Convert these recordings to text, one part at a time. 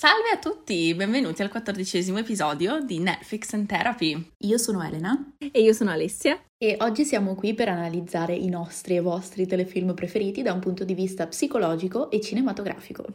Salve a tutti, benvenuti al quattordicesimo episodio di Netflix and Therapy. Io sono Elena e io sono Alessia e oggi siamo qui per analizzare i nostri e vostri telefilm preferiti da un punto di vista psicologico e cinematografico.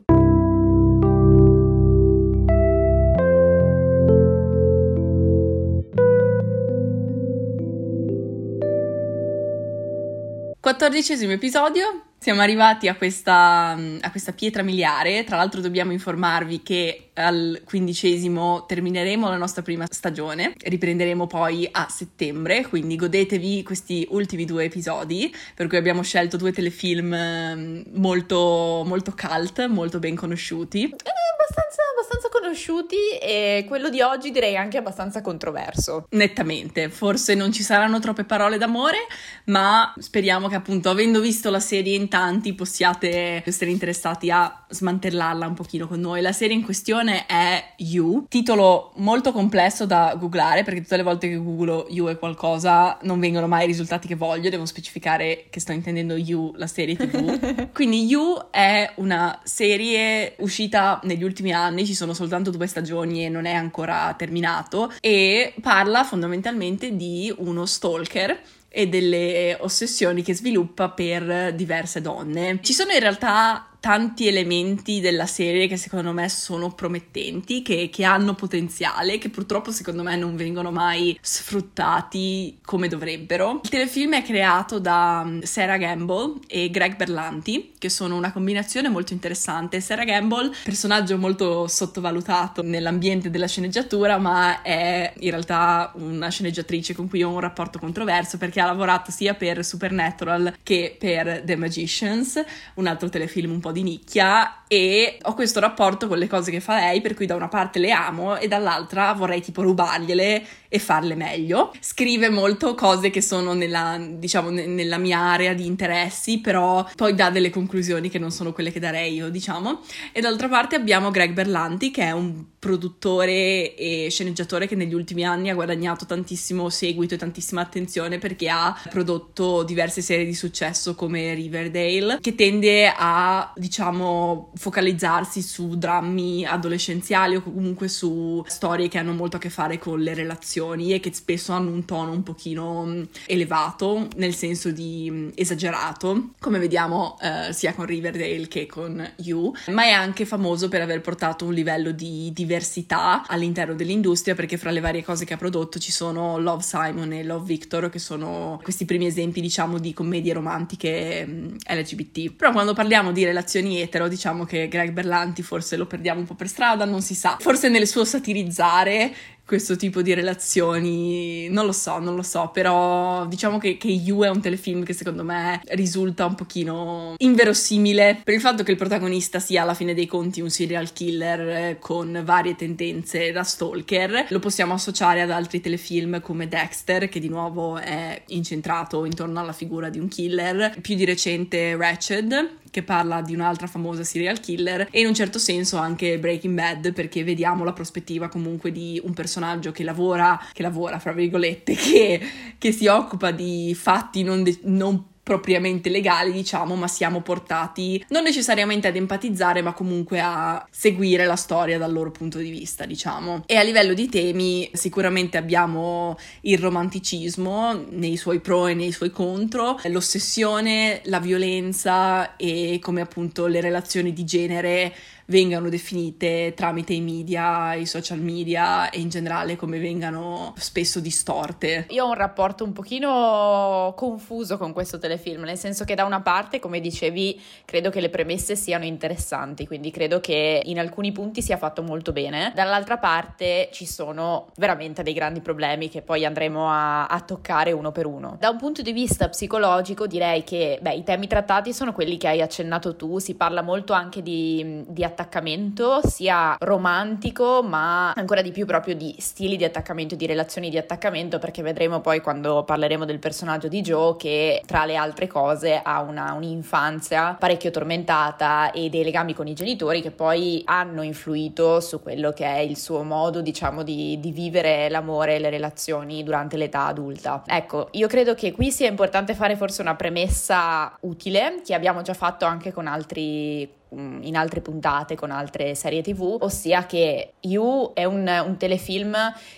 Quattordicesimo episodio, siamo arrivati a questa, a questa, pietra miliare, tra l'altro dobbiamo informarvi che al quindicesimo termineremo la nostra prima stagione, riprenderemo poi a settembre, quindi godetevi questi ultimi due episodi, per cui abbiamo scelto due telefilm ehm, molto, molto cult, molto ben conosciuti. Eh, abbastanza, abbastanza conosciuti e quello di oggi direi anche abbastanza controverso. Nettamente, forse non ci saranno troppe parole d'amore, ma speriamo che appunto avendo visto la serie in tanti possiate essere interessati a smantellarla un pochino con noi. La serie in questione è You, titolo molto complesso da googlare perché tutte le volte che googlo You e qualcosa non vengono mai i risultati che voglio, devo specificare che sto intendendo You, la serie TV. Quindi You è una serie uscita negli ultimi anni, ci sono soltanto due stagioni e non è ancora terminato e parla fondamentalmente di uno stalker e delle ossessioni che sviluppa per diverse donne. Ci sono in realtà tanti elementi della serie che secondo me sono promettenti, che, che, hanno potenziale, che purtroppo secondo me non vengono mai sfruttati come dovrebbero. Il telefilm è creato da mm, Sarah Gamble e Greg Berlanti, che sono una combinazione molto interessante. Sarah Gamble, personaggio molto sottovalutato nell'ambiente della sceneggiatura, ma è in realtà una sceneggiatrice con cui ho un rapporto controverso perché ha lavorato sia per Supernatural che per The Magicians, un altro telefilm un po' di nicchia e ho questo rapporto con le cose che fa lei, per cui da una parte le amo e dall'altra vorrei tipo rubargliele e farle meglio. Scrive molto cose che sono nella, diciamo, nella mia area di interessi, però poi dà delle conclusioni che non sono quelle che darei io, diciamo. E d'altra parte abbiamo Greg Berlanti, che è un produttore e sceneggiatore che negli ultimi anni ha guadagnato tantissimo seguito e tantissima attenzione perché ha prodotto diverse serie di successo come Riverdale, che tende a, diciamo, focalizzarsi su drammi adolescenziali o comunque su storie che hanno molto a che fare con le relazioni e che spesso hanno un tono un pochino mm, elevato, nel senso di mm, esagerato, come vediamo eh, sia con Riverdale che con You, ma è anche famoso per aver portato un livello di diversità all'interno dell'industria perché fra le varie cose che ha prodotto ci sono Love Simon e Love Victor che sono questi primi esempi diciamo di commedie romantiche mm, LGBT. Però quando parliamo di relazioni etero diciamo che Greg Berlanti forse lo perdiamo un po' per strada, non si sa. Forse nel suo satirizzare questo tipo di relazioni, non lo so, non lo so, però diciamo che, che You è un telefilm che secondo me risulta un pochino inverosimile per il fatto che il protagonista sia alla fine dei conti un serial killer eh, con varie tendenze da stalker. Lo possiamo associare ad altri telefilm come Dexter, che di nuovo è incentrato intorno alla figura di un killer, più di recente Ratched, che parla di un'altra famosa serial killer e in un certo senso anche Breaking Bad perché vediamo la prospettiva comunque di un personaggio che lavora, che lavora fra virgolette, che, che si occupa di fatti non, de- non propriamente legali, diciamo, ma siamo portati non necessariamente ad empatizzare, ma comunque a seguire la storia dal loro punto di vista, diciamo. E a livello di temi, sicuramente abbiamo il romanticismo nei suoi pro e nei suoi contro, l'ossessione, la violenza e come appunto le relazioni di genere vengano definite tramite i media, i social media e in generale come vengano spesso distorte. Io ho un rapporto un pochino confuso con questo telefilm, nel senso che da una parte, come dicevi, credo che le premesse siano interessanti, quindi credo che in alcuni punti sia fatto molto bene. Dall'altra parte ci sono veramente dei grandi problemi che poi andremo a, a toccare uno per uno. Da un punto di vista psicologico direi che beh, i temi trattati sono quelli che hai accennato tu, si parla molto anche di, di attaccamento, sia romantico, ma ancora di più proprio di stili di attaccamento, di relazioni di attaccamento, perché vedremo poi quando parleremo del personaggio di Joe che tra le altre cose ha una, un'infanzia parecchio tormentata e dei legami con i genitori che poi hanno influito su quello che è il suo modo, diciamo, di, di vivere l'amore e le relazioni durante l'età adulta. Ecco, io credo che qui sia importante fare forse una premessa utile, che abbiamo già fatto anche con altri in altre puntate con altre serie tv, ossia che You è un, un telefilm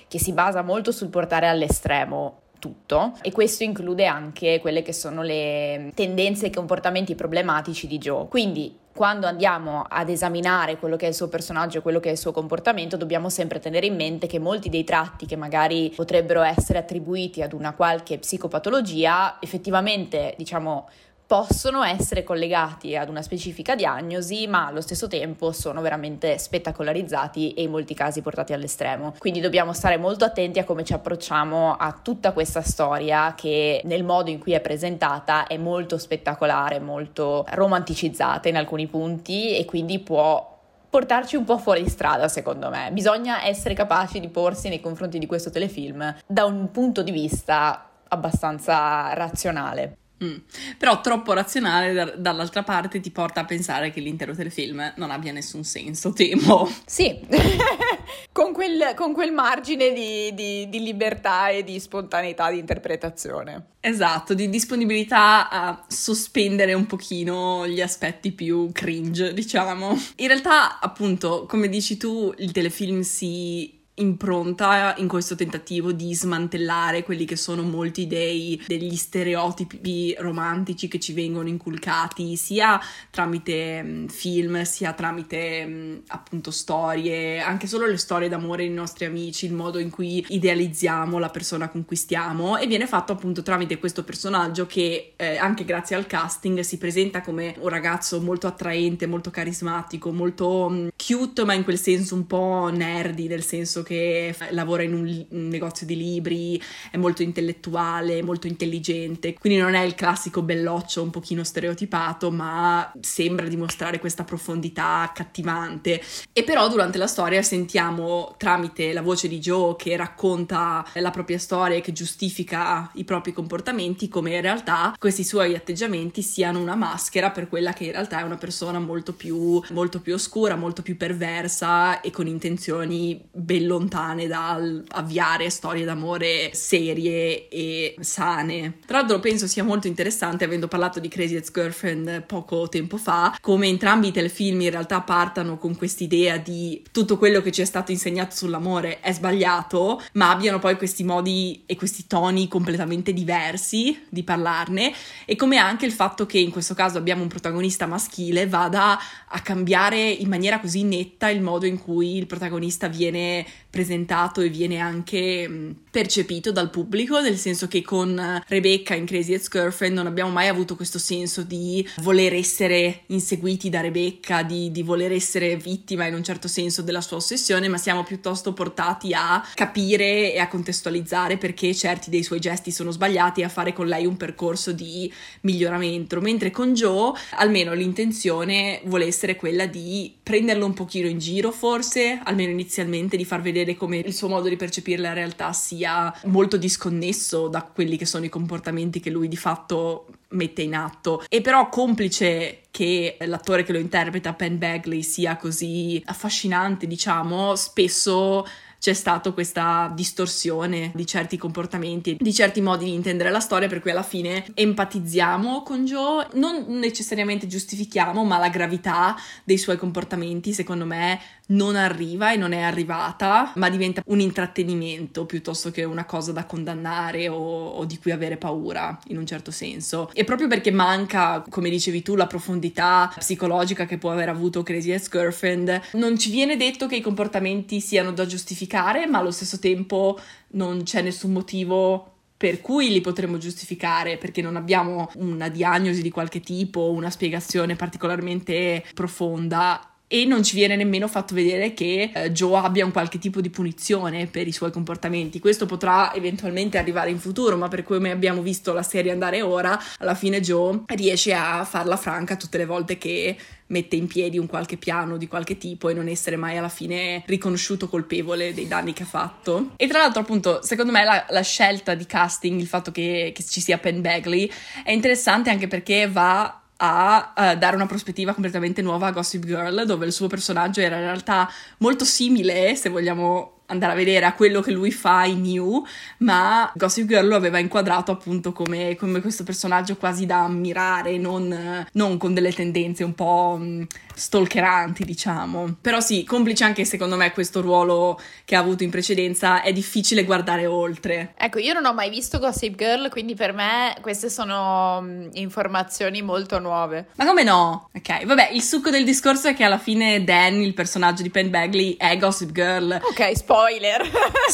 che si basa molto sul portare all'estremo tutto e questo include anche quelle che sono le tendenze e comportamenti problematici di Joe. Quindi quando andiamo ad esaminare quello che è il suo personaggio quello che è il suo comportamento, dobbiamo sempre tenere in mente che molti dei tratti che magari potrebbero essere attribuiti ad una qualche psicopatologia, effettivamente, diciamo, possono essere collegati ad una specifica diagnosi, ma allo stesso tempo sono veramente spettacolarizzati e in molti casi portati all'estremo. Quindi dobbiamo stare molto attenti a come ci approcciamo a tutta questa storia che nel modo in cui è presentata è molto spettacolare, molto romanticizzata in alcuni punti e quindi può portarci un po' fuori strada, secondo me. Bisogna essere capaci di porsi nei confronti di questo telefilm da un punto di vista abbastanza razionale. Mm. Però troppo razionale da- dall'altra parte ti porta a pensare che l'intero telefilm non abbia nessun senso, temo. Sì, con, quel, con, quel, margine di, di, di, libertà e di spontaneità di interpretazione. Esatto, di disponibilità a sospendere un pochino gli aspetti più cringe, diciamo. In realtà, appunto, come dici tu, il telefilm si impronta in questo tentativo di smantellare quelli che sono molti dei, degli stereotipi romantici che ci vengono inculcati sia tramite mm, film sia tramite mm, appunto storie anche solo le storie d'amore dei nostri amici il modo in cui idealizziamo la persona con cui stiamo e viene fatto appunto tramite questo personaggio che eh, anche grazie al casting si presenta come un ragazzo molto attraente molto carismatico molto mm, cute ma in quel senso un po' nerdy nel senso che lavora in un, un, negozio di libri, è molto intellettuale, molto intelligente, quindi non è il classico belloccio un pochino stereotipato, ma sembra dimostrare questa profondità accattivante. E però durante la storia sentiamo tramite la voce di Joe che racconta la propria storia e che giustifica i propri comportamenti come in realtà questi suoi atteggiamenti siano una maschera per quella che in realtà è una persona molto più, molto più oscura, molto più perversa e con intenzioni ben lontane dal avviare storie d'amore serie e sane. Tra l'altro penso sia molto interessante, avendo parlato di Crazy Ex-Girlfriend poco tempo fa, come entrambi i telefilm in realtà partano con quest'idea di tutto quello che ci è stato insegnato sull'amore è sbagliato, ma abbiano poi questi modi e questi toni completamente diversi di parlarne e come anche il fatto che in questo caso abbiamo un protagonista maschile vada a cambiare in maniera così netta il modo in cui il protagonista viene presentato e viene anche percepito dal pubblico, nel senso che con Rebecca in Crazy Ex-Girlfriend non abbiamo mai avuto questo senso di voler essere inseguiti da Rebecca, di, di voler essere vittima in un certo senso della sua ossessione, ma siamo piuttosto portati a capire e a contestualizzare perché certi dei suoi gesti sono sbagliati e a fare con lei un percorso di miglioramento, mentre con Joe almeno l'intenzione vuole essere quella di prenderlo un pochino in giro forse, almeno inizialmente di far vedere vede come il suo modo di percepire la realtà sia molto disconnesso da quelli che sono i comportamenti che lui di fatto mette in atto. E però complice che l'attore che lo interpreta, Penn Bagley, sia così affascinante, diciamo, spesso c'è stata questa distorsione di certi comportamenti, di certi modi di intendere la storia, per cui alla fine empatizziamo con Joe, non necessariamente giustifichiamo, ma la gravità dei suoi comportamenti, secondo me, non arriva e non è arrivata, ma diventa un intrattenimento piuttosto che una cosa da condannare o, o di cui avere paura, in un certo senso. E proprio perché manca, come dicevi tu, la profondità psicologica che può aver avuto Crazy Ex-Girlfriend, non ci viene detto che i comportamenti siano da giustificare, ma allo stesso tempo non c'è nessun motivo per cui li potremmo giustificare perché non abbiamo una diagnosi di qualche tipo, una spiegazione particolarmente profonda e non ci viene nemmeno fatto vedere che eh, Joe abbia un qualche tipo di punizione per i suoi comportamenti. Questo potrà eventualmente arrivare in futuro, ma per come abbiamo visto la serie andare ora, alla fine Joe riesce a farla franca tutte le volte che mette in piedi un qualche piano di qualche tipo e non essere mai alla fine riconosciuto colpevole dei danni che ha fatto. E tra l'altro, appunto, secondo me la, la scelta di casting, il fatto che, che ci sia Penn Bagley, è interessante anche perché va a uh, dare una prospettiva completamente nuova a Gossip Girl, dove il suo personaggio era in realtà molto simile, se vogliamo andare a vedere a quello che lui fa in New, ma Gossip Girl lo aveva inquadrato appunto come, come questo personaggio quasi da ammirare, non, non, con delle tendenze un po' mm, stalkeranti, diciamo. Però sì, complice anche secondo me questo ruolo che ha avuto in precedenza, è difficile guardare oltre. Ecco, io non ho mai visto Gossip Girl, quindi per me queste sono mm, informazioni molto nuove. Ma come no? Ok, vabbè, il succo del discorso è che alla fine Dan, il personaggio di Penn Bagley, è Gossip Girl. Ok, spoiler.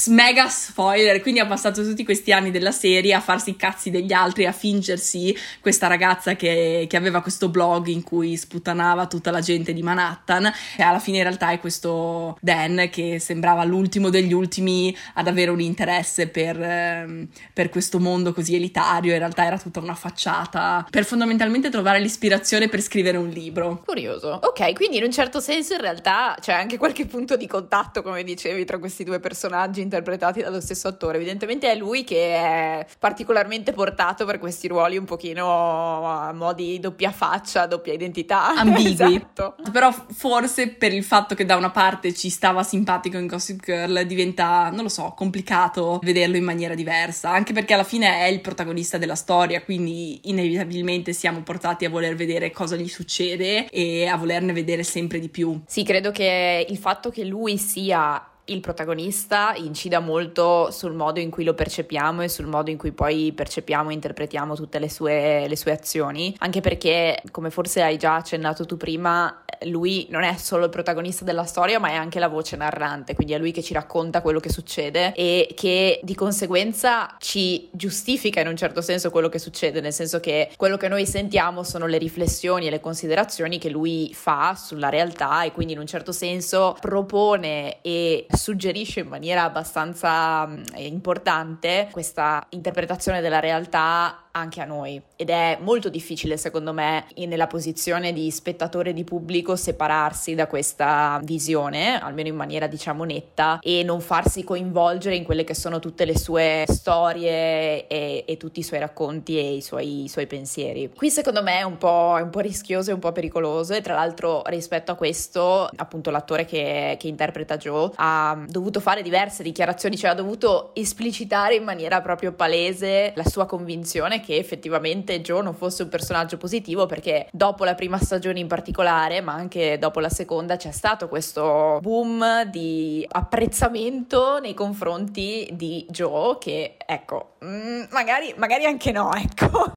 Mega spoiler, quindi ha passato tutti questi anni della serie a farsi i cazzi degli altri, a fingersi questa ragazza che, che aveva questo blog in cui sputtanava tutta la gente di Manhattan e alla fine in realtà è questo Dan che sembrava l'ultimo degli ultimi ad avere un interesse per, ehm, per questo mondo così elitario, in realtà era tutta una facciata per fondamentalmente trovare l'ispirazione per scrivere un libro. Curioso. Ok, quindi in un certo senso in realtà c'è anche qualche punto di contatto, come dicevi, tra questi due personaggi interpretati dallo stesso attore. Evidentemente è lui che è particolarmente portato per questi ruoli un pochino a modi doppia faccia, doppia identità. Ambigui. esatto. Però forse per il fatto che da una parte ci stava simpatico in Gossip Girl diventa, non lo so, complicato vederlo in maniera diversa, anche perché alla fine è il protagonista della storia, quindi inevitabilmente siamo portati a voler vedere cosa gli succede e a volerne vedere sempre di più. Sì, credo che il fatto che lui sia il protagonista incida molto sul modo in cui lo percepiamo e sul modo in cui poi percepiamo e interpretiamo tutte le sue, le sue azioni, anche perché, come forse hai già accennato tu prima, lui non è solo il protagonista della storia, ma è anche la voce narrante, quindi è lui che ci racconta quello che succede e che di conseguenza ci giustifica in un certo senso quello che succede, nel senso che quello che noi sentiamo sono le riflessioni e le considerazioni che lui fa sulla realtà e quindi in un certo senso propone e suggerisce in maniera abbastanza mm, importante questa interpretazione della realtà anche a noi ed è molto difficile secondo me nella posizione di spettatore di pubblico separarsi da questa visione, almeno in maniera diciamo netta e non farsi coinvolgere in quelle che sono tutte le sue storie e, e tutti i suoi racconti e i suoi, i suoi, pensieri. Qui secondo me è un, po', è un po' rischioso e un po' pericoloso e tra l'altro rispetto a questo appunto l'attore che, che interpreta Joe ha dovuto fare diverse dichiarazioni, cioè ha dovuto esplicitare in maniera proprio palese la sua convinzione che effettivamente Joe non fosse un personaggio positivo perché dopo la prima stagione in particolare, ma anche dopo la seconda, c'è stato questo boom di apprezzamento nei confronti di Joe che, ecco, mm, magari, magari anche no, ecco.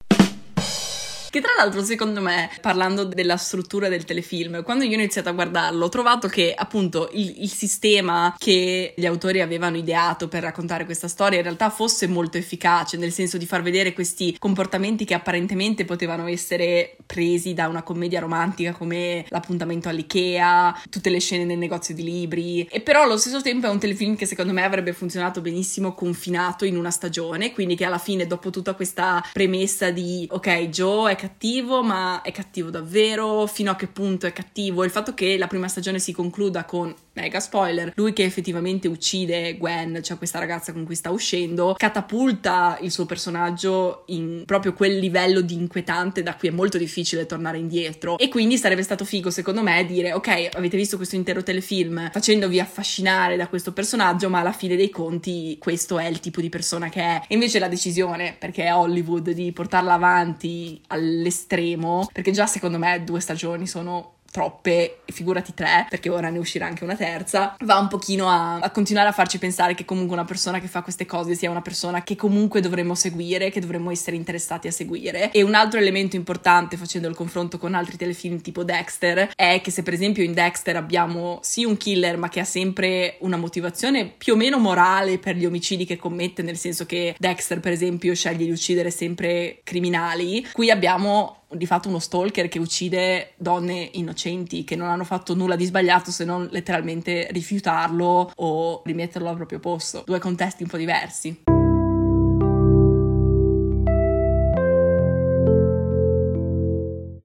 Che tra l'altro, secondo me, parlando della struttura del telefilm, quando io ho iniziato a guardarlo, ho trovato che appunto il, il sistema che gli autori avevano ideato per raccontare questa storia in realtà fosse molto efficace, nel senso di far vedere questi comportamenti che apparentemente potevano essere presi da una commedia romantica come l'appuntamento all'IKEA, tutte le scene nel negozio di libri, e però allo stesso tempo è un telefilm che secondo me avrebbe funzionato benissimo confinato in una stagione, quindi che alla fine dopo tutta questa premessa di ok, Joe è cattivo, ma è cattivo davvero, fino a che punto è cattivo. Il fatto che la prima stagione si concluda con mega spoiler, lui che effettivamente uccide Gwen, cioè questa ragazza con cui sta uscendo, catapulta il suo personaggio in proprio quel livello di inquietante da cui è molto difficile tornare indietro. E quindi sarebbe stato figo, secondo me, dire: Ok, avete visto questo intero telefilm facendovi affascinare da questo personaggio, ma alla fine dei conti questo è il tipo di persona che è. E invece la decisione, perché è Hollywood, di portarla avanti all'estremo, perché già secondo me due stagioni sono troppe, figurati tre, perché ora ne uscirà anche una terza, va un pochino a, a, continuare a farci pensare che comunque una persona che fa queste cose sia una persona che comunque dovremmo seguire, che dovremmo essere interessati a seguire. E un altro elemento importante facendo il confronto con altri telefilm tipo Dexter è che se per esempio in Dexter abbiamo sì un killer ma che ha sempre una motivazione più o meno morale per gli omicidi che commette, nel senso che Dexter per esempio sceglie di uccidere sempre criminali, qui abbiamo di fatto uno stalker che uccide donne innocenti che non hanno fatto nulla di sbagliato se non letteralmente rifiutarlo o rimetterlo al proprio posto. Due contesti un po' diversi.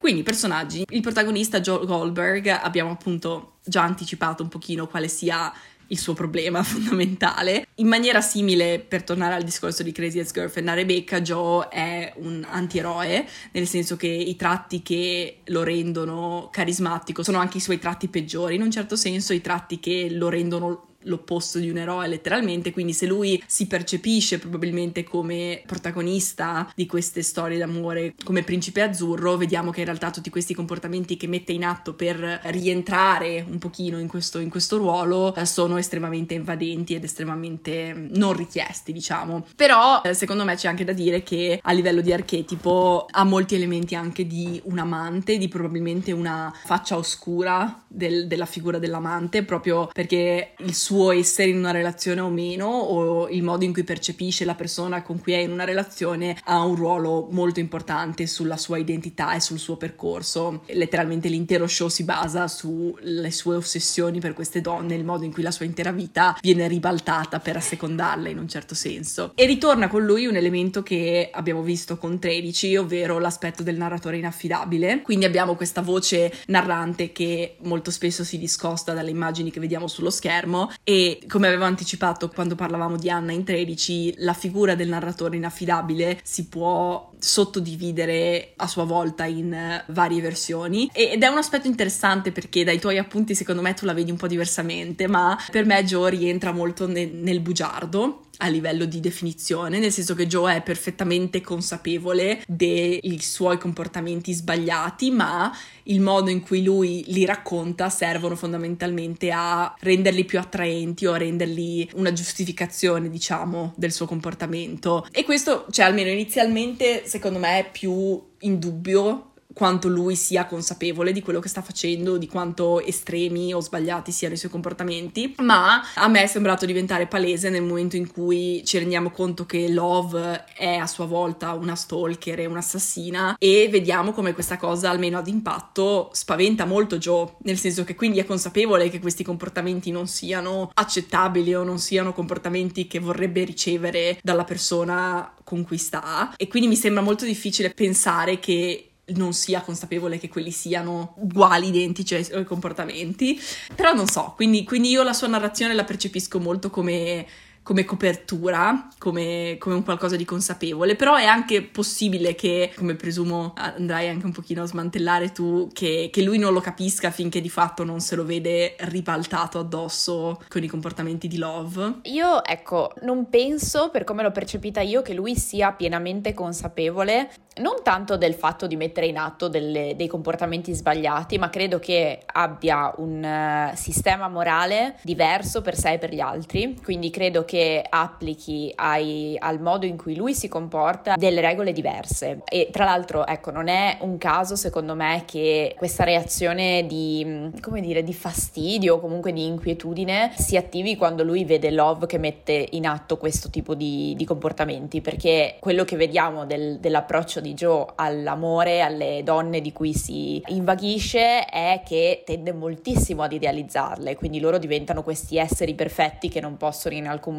Quindi personaggi, il protagonista Joe Goldberg abbiamo appunto già anticipato un pochino quale sia il suo problema fondamentale. In maniera simile, per tornare al discorso di Crazy Ex-Girlfriend a Rebecca, Joe è un antieroe, nel senso che i tratti che lo rendono carismatico sono anche i suoi tratti peggiori, in un certo senso i tratti che lo rendono l'opposto di un eroe letteralmente, quindi se lui si percepisce probabilmente come protagonista di queste storie d'amore, come principe azzurro, vediamo che in realtà tutti questi comportamenti che mette in atto per rientrare un pochino in questo, in questo ruolo eh, sono estremamente invadenti ed estremamente non richiesti, diciamo. Però eh, secondo me c'è anche da dire che a livello di archetipo ha molti elementi anche di un amante, di probabilmente una faccia oscura del, della figura dell'amante, proprio perché il suo essere in una relazione o meno, o il modo in cui percepisce la persona con cui è in una relazione, ha un ruolo molto importante sulla sua identità e sul suo percorso. Letteralmente l'intero show si basa sulle sue ossessioni per queste donne, il modo in cui la sua intera vita viene ribaltata per assecondarla in un certo senso. E ritorna con lui un elemento che abbiamo visto con 13, ovvero l'aspetto del narratore inaffidabile. Quindi abbiamo questa voce narrante che molto spesso si discosta dalle immagini che vediamo sullo schermo e come avevo anticipato quando parlavamo di Anna in 13, la figura del narratore inaffidabile si può sottodividere a sua volta in varie versioni. Ed è un aspetto interessante perché dai tuoi appunti secondo me tu la vedi un po' diversamente, ma per me Joe rientra molto nel, nel bugiardo a livello di definizione, nel senso che Joe è perfettamente consapevole dei suoi comportamenti sbagliati, ma il modo in cui lui li racconta servono fondamentalmente a renderli più attraenti o a renderli una giustificazione, diciamo, del suo comportamento. E questo, cioè almeno inizialmente, secondo me è più in dubbio quanto lui sia consapevole di quello che sta facendo, di quanto estremi o sbagliati siano i suoi comportamenti, ma a me è sembrato diventare palese nel momento in cui ci rendiamo conto che Love è a sua volta una stalker e un'assassina e vediamo come questa cosa, almeno ad impatto, spaventa molto Joe, nel senso che quindi è consapevole che questi comportamenti non siano accettabili o non siano comportamenti che vorrebbe ricevere dalla persona con cui sta e quindi mi sembra molto difficile pensare che non sia consapevole che quelli siano uguali, identici ai comportamenti. Però non so, quindi, quindi io la sua narrazione la percepisco molto come come copertura, come, come, un qualcosa di consapevole, però è anche possibile che, come presumo andrai anche un pochino a smantellare tu, che, che, lui non lo capisca finché di fatto non se lo vede ribaltato addosso con i comportamenti di Love. Io, ecco, non penso, per come l'ho percepita io, che lui sia pienamente consapevole non tanto del fatto di mettere in atto delle, dei comportamenti sbagliati, ma credo che abbia un uh, sistema morale diverso per sé e per gli altri, quindi credo che applichi ai, al modo in cui lui si comporta delle regole diverse. E tra l'altro, ecco, non è un caso secondo me che questa reazione di, come dire, di fastidio o comunque di inquietudine si attivi quando lui vede Love che mette in atto questo tipo di, di comportamenti, perché quello che vediamo del, dell'approccio di Joe all'amore, alle donne di cui si invaghisce è che tende moltissimo ad idealizzarle, quindi loro diventano questi esseri perfetti che non possono in alcun modo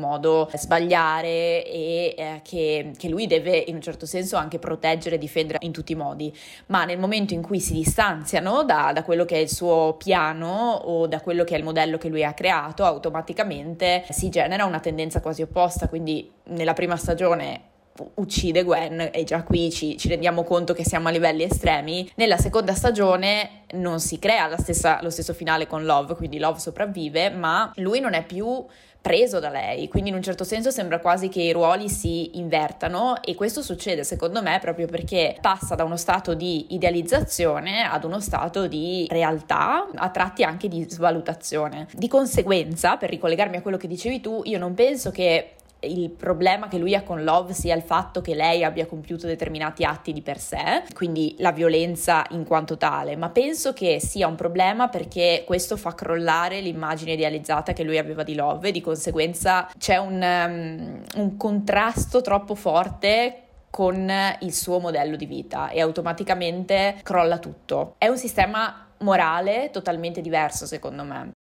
sbagliare e eh, che, che lui deve in un certo senso anche proteggere e difendere in tutti i modi, ma nel momento in cui si distanziano da, da quello che è il suo piano o da quello che è il modello che lui ha creato, automaticamente si genera una tendenza quasi opposta, quindi nella prima stagione uccide Gwen e già qui ci, ci, rendiamo conto che siamo a livelli estremi. Nella seconda stagione non si crea stessa, lo stesso finale con Love, quindi Love sopravvive, ma lui non è più preso da lei, quindi in un certo senso sembra quasi che i ruoli si invertano e questo succede secondo me proprio perché passa da uno stato di idealizzazione ad uno stato di realtà, a tratti anche di svalutazione. Di conseguenza, per ricollegarmi a quello che dicevi tu, io non penso che il problema che lui ha con Love sia il fatto che lei abbia compiuto determinati atti di per sé, quindi la violenza in quanto tale, ma penso che sia un problema perché questo fa crollare l'immagine idealizzata che lui aveva di Love e di conseguenza c'è un, um, un contrasto troppo forte con il suo modello di vita e automaticamente crolla tutto. È un sistema morale totalmente diverso secondo me.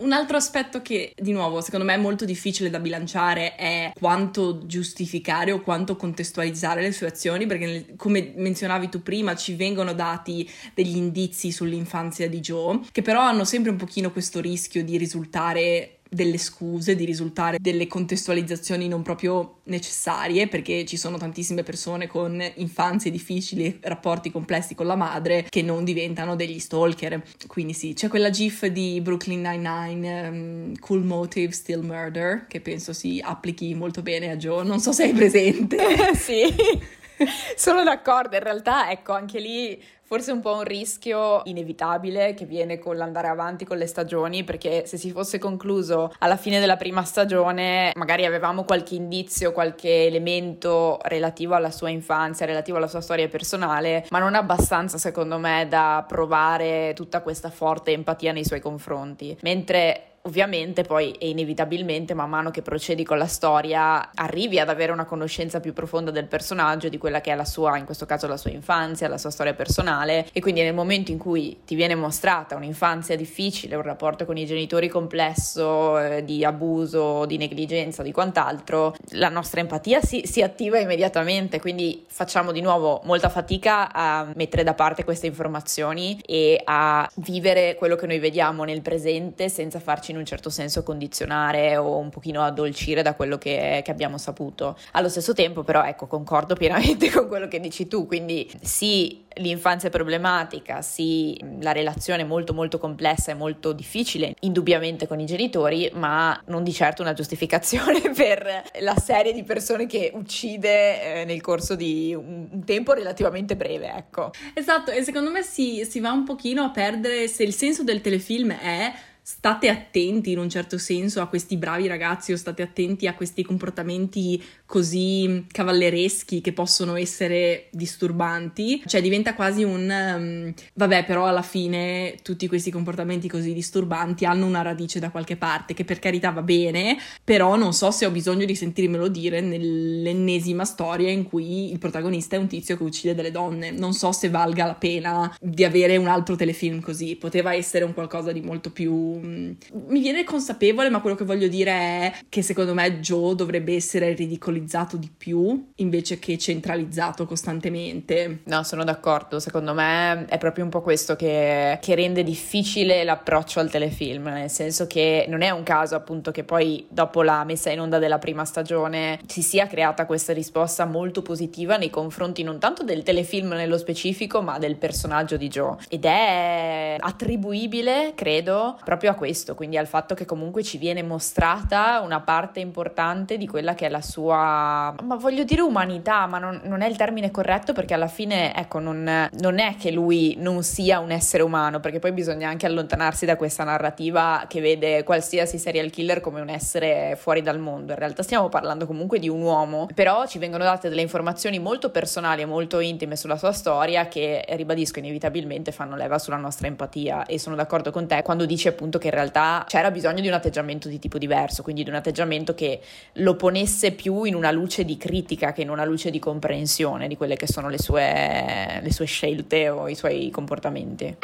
Un altro aspetto che, di nuovo, secondo me è molto difficile da bilanciare è quanto giustificare o quanto contestualizzare le sue azioni, perché come menzionavi tu prima ci vengono dati degli indizi sull'infanzia di Joe, che però hanno sempre un pochino questo rischio di risultare delle scuse, di risultare delle contestualizzazioni non proprio necessarie, perché ci sono tantissime persone con infanzie difficili, rapporti complessi con la madre, che non diventano degli stalker. Quindi sì, c'è quella gif di Brooklyn Nine-Nine, um, Cool Motive, Still Murder, che penso si applichi molto bene a Joe. Non so se hai presente. sì. Sono d'accordo, in realtà ecco anche lì forse un po' un rischio inevitabile che viene con l'andare avanti con le stagioni, perché se si fosse concluso alla fine della prima stagione, magari avevamo qualche indizio, qualche elemento relativo alla sua infanzia, relativo alla sua storia personale, ma non abbastanza secondo me da provare tutta questa forte empatia nei suoi confronti. Mentre ovviamente poi e inevitabilmente man mano che procedi con la storia arrivi ad avere una conoscenza più profonda del personaggio di quella che è la sua, in questo caso la sua infanzia, la sua storia personale. E quindi nel momento in cui ti viene mostrata un'infanzia difficile, un rapporto con i genitori complesso, eh, di abuso, di negligenza, di quant'altro, la nostra empatia si, si attiva immediatamente, quindi facciamo di nuovo molta fatica a mettere da parte queste informazioni e a vivere quello che noi vediamo nel presente senza farci in un certo senso condizionare o un pochino addolcire da quello che, che abbiamo saputo. Allo stesso tempo però ecco concordo pienamente con quello che dici tu, quindi sì l'infanzia è problematica, sì la relazione è molto molto complessa e molto difficile indubbiamente con i genitori, ma non di certo una giustificazione per la serie di persone che uccide eh, nel corso di un, tempo relativamente breve, ecco. Esatto, e secondo me si, si va un pochino a perdere se il senso del telefilm è state attenti in un certo senso a questi bravi ragazzi o state attenti a questi comportamenti così cavallereschi che possono essere disturbanti, cioè diventa quasi un um, vabbè, però alla fine tutti questi comportamenti così disturbanti hanno una radice da qualche parte, che per carità va bene, però non so se ho bisogno di sentirmelo dire nell'ennesima storia in cui il protagonista è un tizio che uccide delle donne. Non so se valga la pena di avere un altro telefilm così, poteva essere un qualcosa di molto più mi viene consapevole, ma quello che voglio dire è che secondo me Joe dovrebbe essere ridicolizzato di più invece che centralizzato costantemente. No, sono d'accordo. Secondo me è proprio un po' questo che, che rende difficile l'approccio al telefilm, nel senso che non è un caso appunto che poi dopo la messa in onda della prima stagione si sia creata questa risposta molto positiva nei confronti non tanto del telefilm nello specifico, ma del personaggio di Joe. Ed è attribuibile, credo, proprio a questo, quindi al fatto che comunque ci viene mostrata una parte importante di quella che è la sua, ma voglio dire umanità, ma non, non è il termine corretto perché alla fine, ecco, non, non, è che lui non sia un essere umano, perché poi bisogna anche allontanarsi da questa narrativa che vede qualsiasi serial killer come un essere fuori dal mondo. In realtà stiamo parlando comunque di un uomo, però ci vengono date delle informazioni molto personali e molto intime sulla sua storia che, ribadisco, inevitabilmente fanno leva sulla nostra empatia e sono d'accordo con te quando dici appunto che in realtà c'era bisogno di un atteggiamento di tipo diverso, quindi di un atteggiamento che lo ponesse più in una luce di critica che in una luce di comprensione di quelle che sono le sue, le sue scelte o i suoi comportamenti.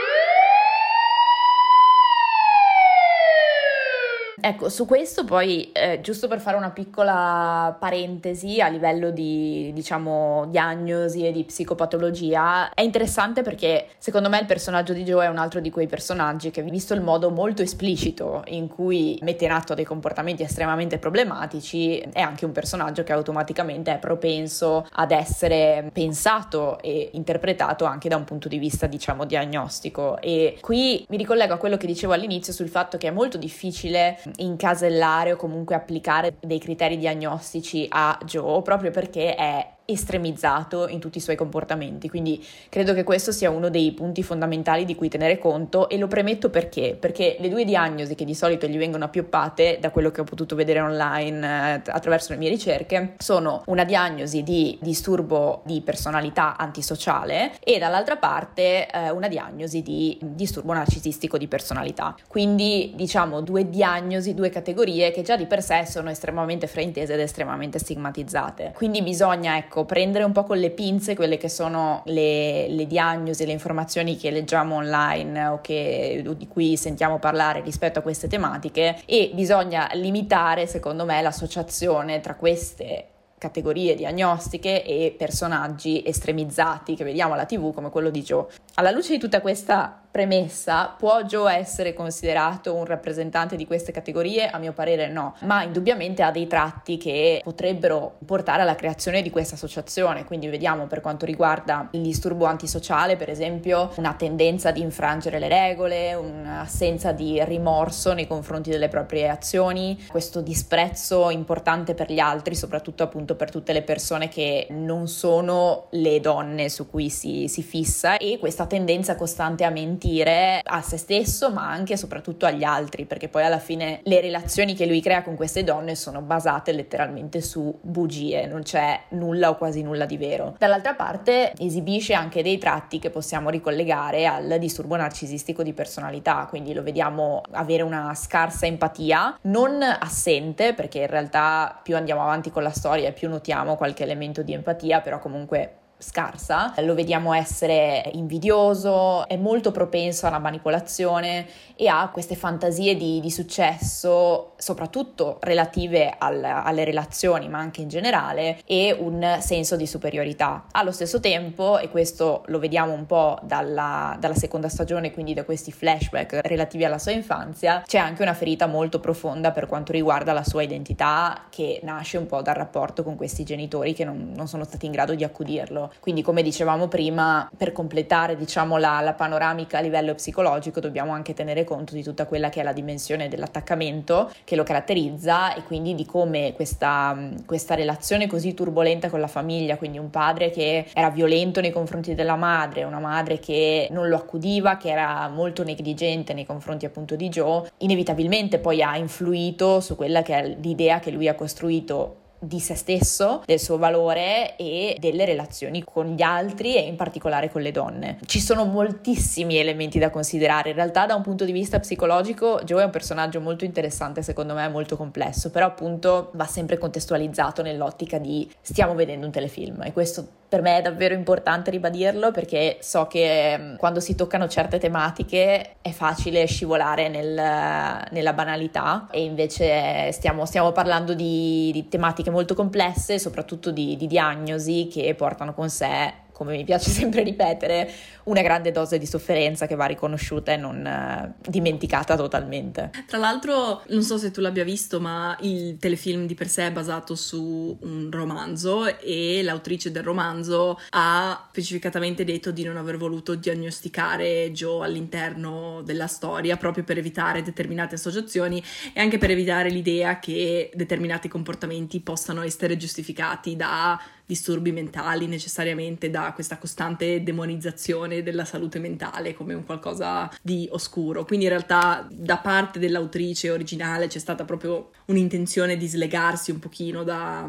Ecco, su questo poi, eh, giusto per fare una piccola parentesi a livello di, diciamo, diagnosi e di psicopatologia, è interessante perché secondo me il personaggio di Joe è un altro di quei personaggi che, visto il modo molto esplicito in cui mette in atto dei comportamenti estremamente problematici, è anche un personaggio che automaticamente è propenso ad essere pensato e interpretato anche da un punto di vista, diciamo, diagnostico. E qui mi ricollego a quello che dicevo all'inizio sul fatto che è molto difficile incasellare o comunque applicare dei criteri diagnostici a Joe proprio perché è estremizzato in tutti i suoi comportamenti, quindi credo che questo sia uno dei punti fondamentali di cui tenere conto e lo premetto perché? Perché le due diagnosi che di solito gli vengono appioppate, da quello che ho potuto vedere online eh, attraverso le mie ricerche, sono una diagnosi di disturbo di personalità antisociale e dall'altra parte eh, una diagnosi di disturbo narcisistico di personalità. Quindi diciamo due diagnosi, due categorie che già di per sé sono estremamente fraintese ed estremamente stigmatizzate. Quindi bisogna ecco ecco, prendere un po' con le pinze quelle che sono le, le diagnosi, le informazioni che leggiamo online o, che, di cui sentiamo parlare rispetto a queste tematiche e bisogna limitare, secondo me, l'associazione tra queste categorie diagnostiche e personaggi estremizzati che vediamo alla tv come quello di Joe. Alla luce di tutta questa premessa, può Joe essere considerato un rappresentante di queste categorie? A mio parere no, ma indubbiamente ha dei tratti che potrebbero portare alla creazione di questa associazione, quindi vediamo per quanto riguarda il disturbo antisociale, per esempio, una tendenza ad infrangere le regole, un'assenza di rimorso nei confronti delle proprie azioni, questo disprezzo importante per gli altri, soprattutto appunto per tutte le persone che non sono le donne su cui si, si fissa. E questa tendenza costante a mentire mentire a se stesso ma anche e soprattutto agli altri perché poi alla fine le relazioni che lui crea con queste donne sono basate letteralmente su bugie, non c'è nulla o quasi nulla di vero. Dall'altra parte esibisce anche dei tratti che possiamo ricollegare al disturbo narcisistico di personalità, quindi lo vediamo avere una scarsa empatia, non assente perché in realtà più andiamo avanti con la storia e più notiamo qualche elemento di empatia, però comunque scarsa, lo vediamo essere invidioso, è molto propenso alla manipolazione e ha queste fantasie di, di successo, soprattutto relative al, alle relazioni, ma anche in generale, e un senso di superiorità. Allo stesso tempo, e questo lo vediamo un po' dalla, dalla seconda stagione, quindi da questi flashback relativi alla sua infanzia, c'è anche una ferita molto profonda per quanto riguarda la sua identità, che nasce un po' dal rapporto con questi genitori che non, non sono stati in grado di accudirlo. Quindi come dicevamo prima, per completare diciamo, la, la panoramica a livello psicologico dobbiamo anche tenere conto di tutta quella che è la dimensione dell'attaccamento che lo caratterizza e quindi di come questa, questa relazione così turbolenta con la famiglia, quindi un padre che era violento nei confronti della madre, una madre che non lo accudiva, che era molto negligente nei confronti appunto di Joe, inevitabilmente poi ha influito su quella che è l'idea che lui ha costruito di se stesso, del suo valore e delle relazioni con gli altri e in particolare con le donne. Ci sono moltissimi elementi da considerare, in realtà da un punto di vista psicologico Joe è un personaggio molto interessante, secondo me molto complesso, però appunto va sempre contestualizzato nell'ottica di stiamo vedendo un telefilm. E questo per me è davvero importante ribadirlo perché so che mm, quando si toccano certe tematiche è facile scivolare nel, nella banalità. E invece stiamo, stiamo parlando di, di tematiche molto complesse, soprattutto di, di diagnosi che portano con sé come mi piace sempre ripetere, una grande dose di sofferenza che va riconosciuta e non eh, dimenticata totalmente. Tra l'altro, non so se tu l'abbia visto, ma il telefilm di per sé è basato su un romanzo e l'autrice del romanzo ha specificatamente detto di non aver voluto diagnosticare Joe all'interno della storia proprio per evitare determinate associazioni e anche per evitare l'idea che determinati comportamenti possano essere giustificati da disturbi mentali necessariamente da questa costante demonizzazione della salute mentale come un qualcosa di oscuro. Quindi in realtà da parte dell'autrice originale c'è stata proprio un'intenzione di slegarsi un pochino da,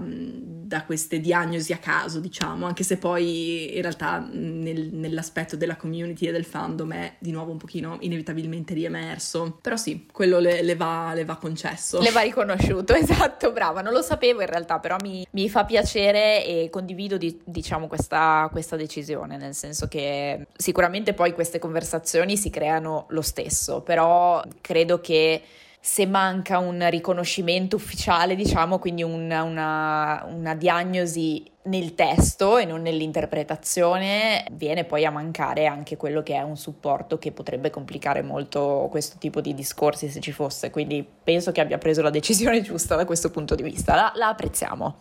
da queste diagnosi a caso, diciamo, anche se poi in realtà nel, nell'aspetto della community e del fandom è di nuovo un pochino inevitabilmente riemerso. Però sì, quello le, le, va, le va, concesso. Le va riconosciuto, esatto, brava. Non lo sapevo in realtà, però mi, mi fa piacere e condivido di, diciamo questa, questa decisione, nel senso che sicuramente poi queste conversazioni si creano lo stesso, però credo che se manca un riconoscimento ufficiale, diciamo, quindi una, una, una, diagnosi nel testo e non nell'interpretazione, viene poi a mancare anche quello che è un supporto che potrebbe complicare molto questo tipo di discorsi se ci fosse. Quindi penso che abbia preso la decisione giusta da questo punto di vista. la, la apprezziamo.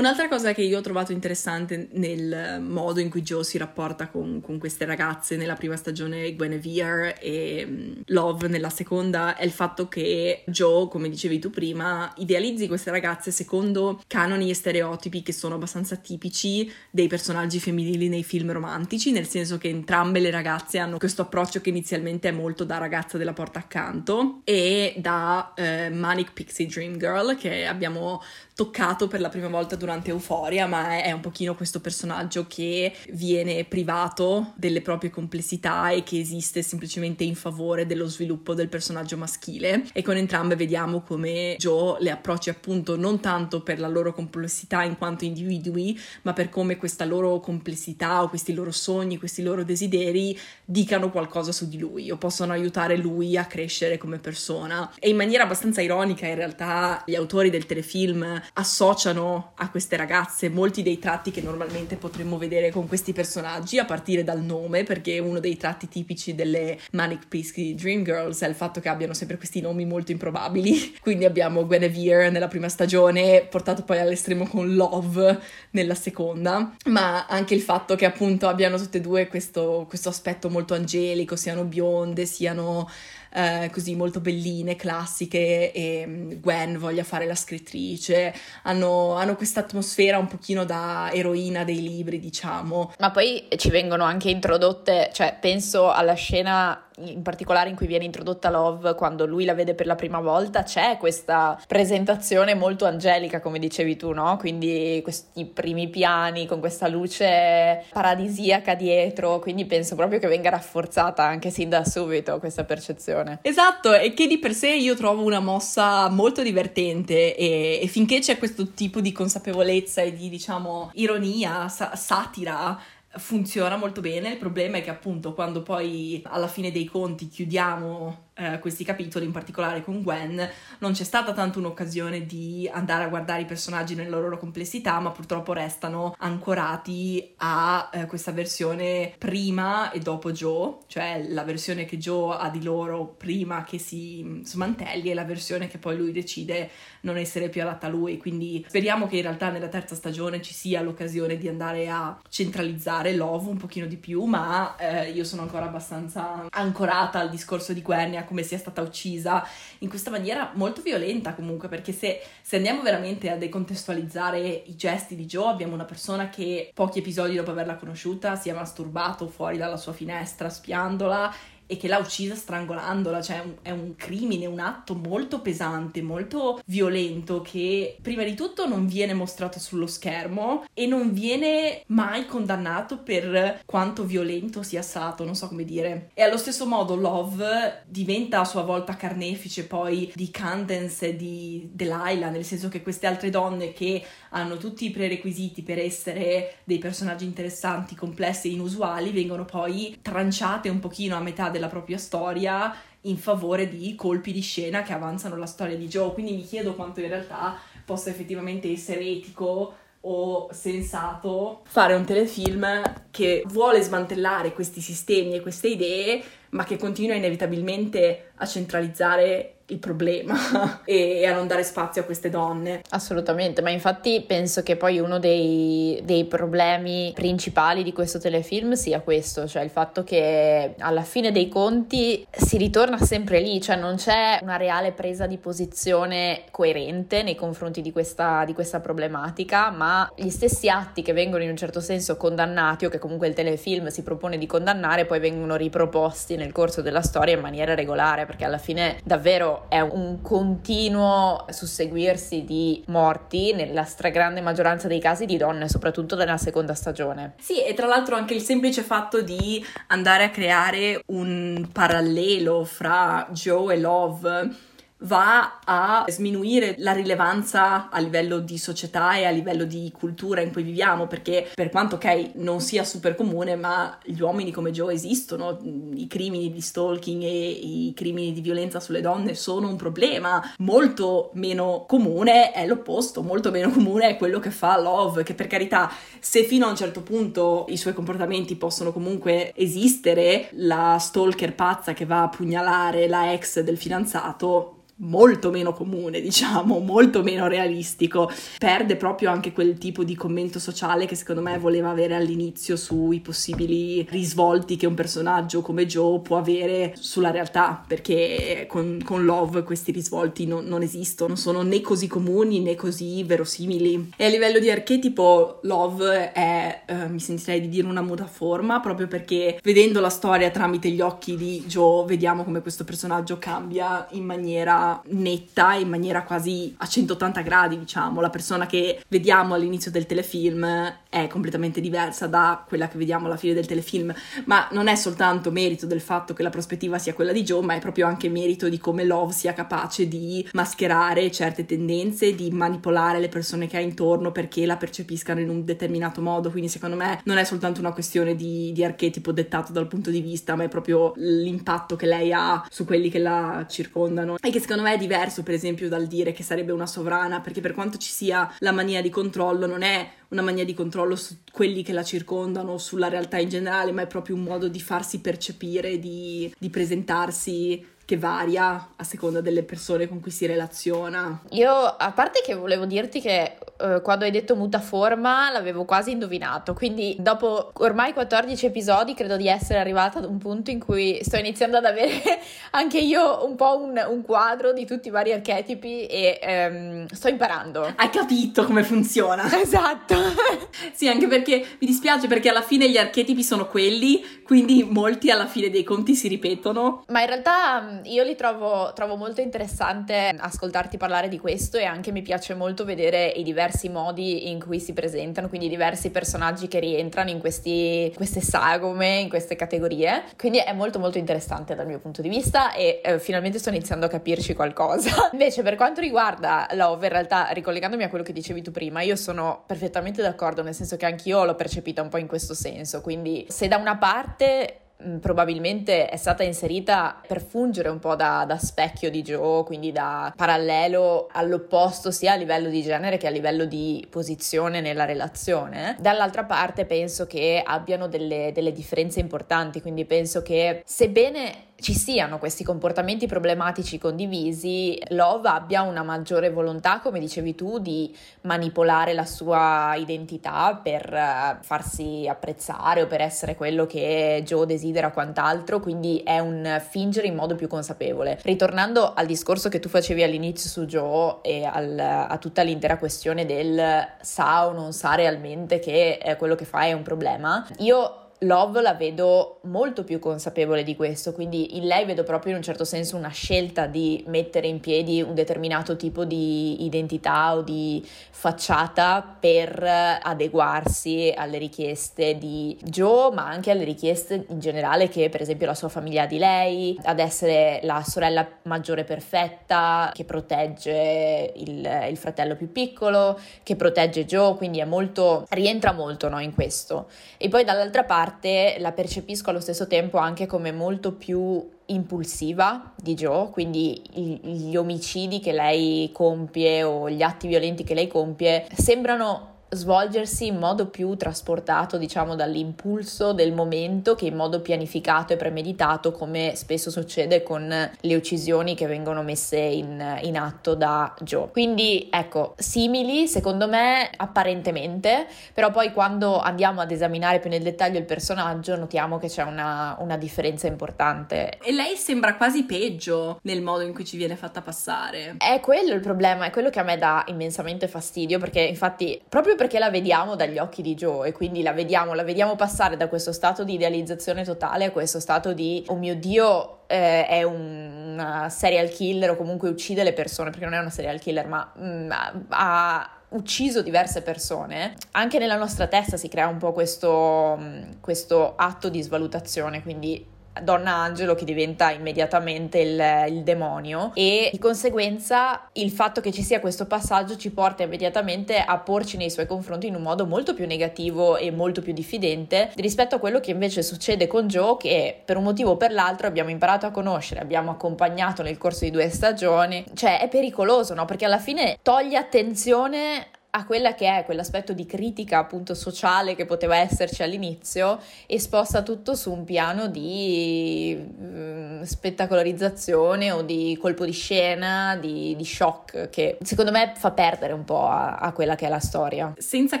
Un'altra cosa che io ho trovato interessante nel modo in cui Joe si rapporta con, con queste ragazze nella prima stagione Guinevere e mm, Love nella seconda è il fatto che Joe, come dicevi tu prima, idealizzi queste ragazze secondo canoni e stereotipi che sono abbastanza tipici dei personaggi femminili nei film romantici, nel senso che entrambe le ragazze hanno questo approccio che inizialmente è molto da ragazza della porta accanto e da eh, Manic Pixie Dream Girl che abbiamo toccato per la prima volta durante Euforia, ma è un pochino questo personaggio che viene privato delle proprie complessità e che esiste semplicemente in favore dello sviluppo del personaggio maschile. E con entrambe vediamo come Joe le approcci appunto non tanto per la loro complessità in quanto individui, ma per come questa loro complessità o questi loro sogni, questi loro desideri dicano qualcosa su di lui o possono aiutare lui a crescere come persona. E in maniera abbastanza ironica in realtà gli autori del telefilm associano a queste ragazze molti dei tratti che normalmente potremmo vedere con questi personaggi, a partire dal nome, perché uno dei tratti tipici delle Manic Pixie Dream Girls è il fatto che abbiano sempre questi nomi molto improbabili. Quindi abbiamo Guinevere nella prima stagione, portato poi all'estremo con Love nella seconda, ma anche il fatto che appunto abbiano tutte e due questo, questo aspetto molto angelico, siano bionde, siano eh, così molto belline, classiche e mm, Gwen voglia fare la scrittrice, hanno, hanno questa atmosfera un pochino da eroina dei libri, diciamo. Ma poi ci vengono anche introdotte, cioè penso alla scena in particolare in cui viene introdotta Love quando lui la vede per la prima volta, c'è questa presentazione molto angelica, come dicevi tu, no? Quindi questi primi piani con questa luce paradisiaca dietro, quindi penso proprio che venga rafforzata anche sin da subito questa percezione. Esatto, e che di per sé io trovo una mossa molto divertente e, e finché c'è questo tipo di consapevolezza e di, diciamo, ironia, sa- satira, funziona molto bene. Il problema è che appunto quando poi alla fine dei conti chiudiamo eh, questi capitoli, in particolare con Gwen, non c'è stata tanto un'occasione di andare a guardare i personaggi nella loro complessità, ma purtroppo restano ancorati a eh, questa versione prima e dopo Joe, cioè la versione che Joe ha di loro prima che si smantelli e la versione che poi lui decide non essere più adatta a lui. Quindi speriamo che in realtà nella terza stagione ci sia l'occasione di andare a centralizzare Love un pochino di più, ma eh, io sono ancora abbastanza ancorata al discorso di Gwen e a come sia stata uccisa in questa maniera molto violenta comunque, perché se, se andiamo veramente a decontestualizzare i gesti di Joe, abbiamo una persona che pochi episodi dopo averla conosciuta si è masturbato fuori dalla sua finestra spiandola e che l'ha uccisa strangolandola, cioè è un, crimine, un atto molto pesante, molto violento che prima di tutto non viene mostrato sullo schermo e non viene mai condannato per quanto violento sia stato, non so come dire. E allo stesso modo Love diventa a sua volta carnefice poi di Candence e di Delilah, nel senso che queste altre donne che hanno tutti i prerequisiti per essere dei personaggi interessanti, complessi e inusuali, vengono poi tranciate un pochino a metà della propria storia in favore di colpi di scena che avanzano la storia di Joe. Quindi mi chiedo quanto in realtà possa effettivamente essere etico o sensato fare un telefilm che vuole smantellare questi sistemi e queste idee, ma che continua inevitabilmente a centralizzare il problema e, a non dare spazio a queste donne. Assolutamente, ma infatti penso che poi uno dei, dei, problemi principali di questo telefilm sia questo, cioè il fatto che alla fine dei conti si ritorna sempre lì, cioè non c'è una reale presa di posizione coerente nei confronti di questa, di questa problematica, ma gli stessi atti che vengono in un certo senso condannati o che comunque il telefilm si propone di condannare poi vengono riproposti nel corso della storia in maniera regolare, perché alla fine davvero è un continuo susseguirsi di morti, nella stragrande maggioranza dei casi di donne, soprattutto nella seconda stagione. Sì, e tra l'altro anche il semplice fatto di andare a creare un parallelo fra Joe e Love va a sminuire la rilevanza a livello di società e a livello di cultura in cui viviamo, perché per quanto ok non sia super comune, ma gli uomini come Joe esistono, i crimini di stalking e i crimini di violenza sulle donne sono un problema, molto meno comune è l'opposto, molto meno comune è quello che fa Love, che per carità se fino a un certo punto i suoi comportamenti possono comunque esistere, la stalker pazza che va a pugnalare la ex del fidanzato molto meno comune, diciamo, molto meno realistico. Perde proprio anche quel tipo di commento sociale che secondo me voleva avere all'inizio sui possibili risvolti che un personaggio come Joe può avere sulla realtà, perché con, con Love questi risvolti non, non, esistono, sono né così comuni né così verosimili. E a livello di archetipo Love è, eh, mi sentirei di dire, una mutaforma, proprio perché vedendo la storia tramite gli occhi di Joe vediamo come questo personaggio cambia in maniera netta, in maniera quasi a 180 gradi, diciamo. La persona che vediamo all'inizio del telefilm è completamente diversa da quella che vediamo alla fine del telefilm, ma non è soltanto merito del fatto che la prospettiva sia quella di Joe, ma è proprio anche merito di come Love sia capace di mascherare certe tendenze, di manipolare le persone che ha intorno perché la percepiscano in un determinato modo. Quindi, secondo me, non è soltanto una questione di, di archetipo dettato dal punto di vista, ma è proprio l'impatto che lei ha su quelli che la circondano e che secondo secondo me è diverso per esempio dal dire che sarebbe una sovrana, perché per quanto ci sia la mania di controllo, non è una mania di controllo su quelli che la circondano, sulla realtà in generale, ma è proprio un modo di farsi percepire, di, di presentarsi che varia a seconda delle persone con cui si relaziona. Io, a parte che volevo dirti che eh, quando hai detto mutaforma l'avevo quasi indovinato, quindi dopo ormai 14 episodi credo di essere arrivata ad un punto in cui sto iniziando ad avere anche io un po' un, un quadro di tutti i vari archetipi e ehm, sto imparando. Hai capito come funziona? Esatto. sì, anche perché mi dispiace perché alla fine gli archetipi sono quelli, quindi molti alla fine dei conti si ripetono. Ma in realtà io li trovo, trovo, molto interessante ascoltarti parlare di questo e anche mi piace molto vedere i diversi modi in cui si presentano, quindi diversi personaggi che rientrano in questi, queste sagome, in queste categorie. Quindi è molto molto interessante dal mio punto di vista e eh, finalmente sto iniziando a capirci qualcosa. Invece per quanto riguarda Love, in realtà ricollegandomi a quello che dicevi tu prima, io sono perfettamente d'accordo, nel senso che anch'io l'ho percepita un po' in questo senso. Quindi se da una parte probabilmente è stata inserita per fungere un po' da, da, specchio di Joe, quindi da parallelo all'opposto sia a livello di genere che a livello di posizione nella relazione. Dall'altra parte penso che abbiano delle, delle differenze importanti, quindi penso che sebbene ci siano questi comportamenti problematici condivisi, Love abbia una maggiore volontà, come dicevi tu, di manipolare la sua identità per eh, farsi apprezzare o per essere quello che Joe desidera quant'altro, quindi è un fingere in modo più consapevole. Ritornando al discorso che tu facevi all'inizio su Joe e al, a tutta l'intera questione del sa o non sa realmente che eh, quello che fa è un problema, io Love la vedo molto più consapevole di questo, quindi in lei vedo proprio in un certo senso una scelta di mettere in piedi un determinato tipo di identità o di facciata per adeguarsi alle richieste di Joe, ma anche alle richieste in generale che per esempio la sua famiglia ha di lei, ad essere la sorella maggiore perfetta, che protegge il, il fratello più piccolo, che protegge Joe, quindi è molto, rientra molto no, in questo. E poi dall'altra parte parte la percepisco allo stesso tempo anche come molto più impulsiva di Joe, quindi gli omicidi che lei compie o gli atti violenti che lei compie sembrano svolgersi in modo più trasportato, diciamo, dall'impulso del momento che in modo pianificato e premeditato, come spesso succede con le uccisioni che vengono messe in, in atto da Joe. Quindi, ecco, simili secondo me apparentemente, però poi quando andiamo ad esaminare più nel dettaglio il personaggio notiamo che c'è una, una differenza importante. E lei sembra quasi peggio nel modo in cui ci viene fatta passare. È quello il problema, è quello che a me dà immensamente fastidio, perché infatti proprio perché la vediamo dagli occhi di Joe e quindi la vediamo, la vediamo passare da questo stato di idealizzazione totale a questo stato di oh mio Dio eh, è un, serial killer o comunque uccide le persone perché non è una serial killer ma mm, ha ucciso diverse persone, anche nella nostra testa si crea un po' questo, mm, questo atto di svalutazione, quindi Donna Angelo che diventa immediatamente il, il, demonio e di conseguenza il fatto che ci sia questo passaggio ci porta immediatamente a porci nei suoi confronti in un modo molto più negativo e molto più diffidente rispetto a quello che invece succede con Joe che per un motivo o per l'altro abbiamo imparato a conoscere, abbiamo accompagnato nel corso di due stagioni, cioè è pericoloso no? Perché alla fine toglie attenzione a quella che è quell'aspetto di critica appunto sociale che poteva esserci all'inizio e sposta tutto su un piano di mm, spettacolarizzazione o di colpo di scena, di, di, shock che secondo me fa perdere un po' a, a, quella che è la storia. Senza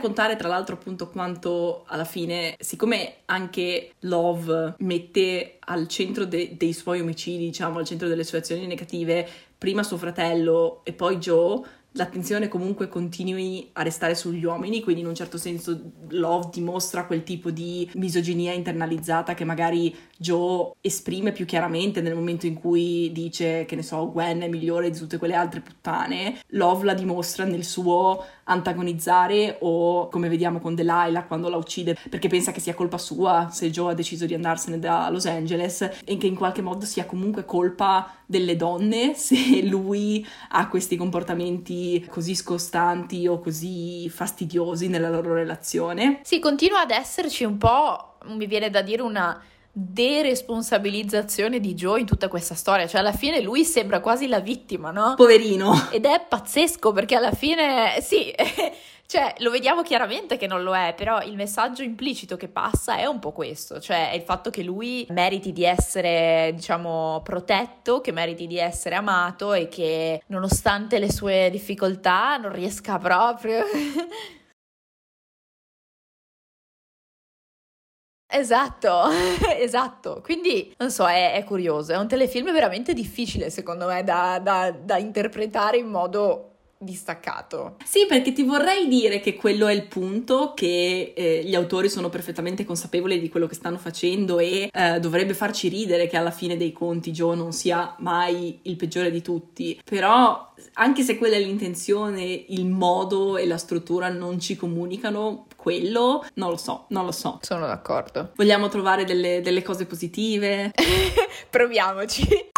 contare tra l'altro appunto quanto alla fine, siccome anche Love mette al centro de- dei suoi omicidi, diciamo al centro delle sue azioni negative, prima suo fratello e poi Joe, l'attenzione comunque continui a restare sugli uomini, quindi in un certo senso Love dimostra quel tipo di misoginia internalizzata che magari Joe esprime più chiaramente nel momento in cui dice che ne so Gwen è migliore di tutte quelle altre puttane, Love la dimostra nel suo antagonizzare o come vediamo con Delilah quando la uccide perché pensa che sia colpa sua se Joe ha deciso di andarsene da Los Angeles e che in qualche modo sia comunque colpa delle donne se lui ha questi comportamenti così scostanti o così fastidiosi nella loro relazione. Sì, continua ad esserci un po', mi viene da dire una deresponsabilizzazione di Joe in tutta questa storia, cioè alla fine lui sembra quasi la vittima, no? Poverino. Ed è pazzesco perché alla fine, sì, cioè lo vediamo chiaramente che non lo è, però il messaggio implicito che passa è un po' questo, cioè è il fatto che lui meriti di essere, diciamo, protetto, che meriti di essere amato e che nonostante le sue difficoltà non riesca proprio Esatto, esatto. Quindi, non so, è, è, curioso. È un telefilm veramente difficile, secondo me, da, da, da interpretare in modo distaccato. Sì, perché ti vorrei dire che quello è il punto, che eh, gli autori sono perfettamente consapevoli di quello che stanno facendo e eh, dovrebbe farci ridere che alla fine dei conti Joe non sia mai il peggiore di tutti. Però, anche se quella è l'intenzione, il modo e la struttura non ci comunicano quello, non lo so, non lo so. Sono d'accordo. Vogliamo trovare delle, delle cose positive? Proviamoci.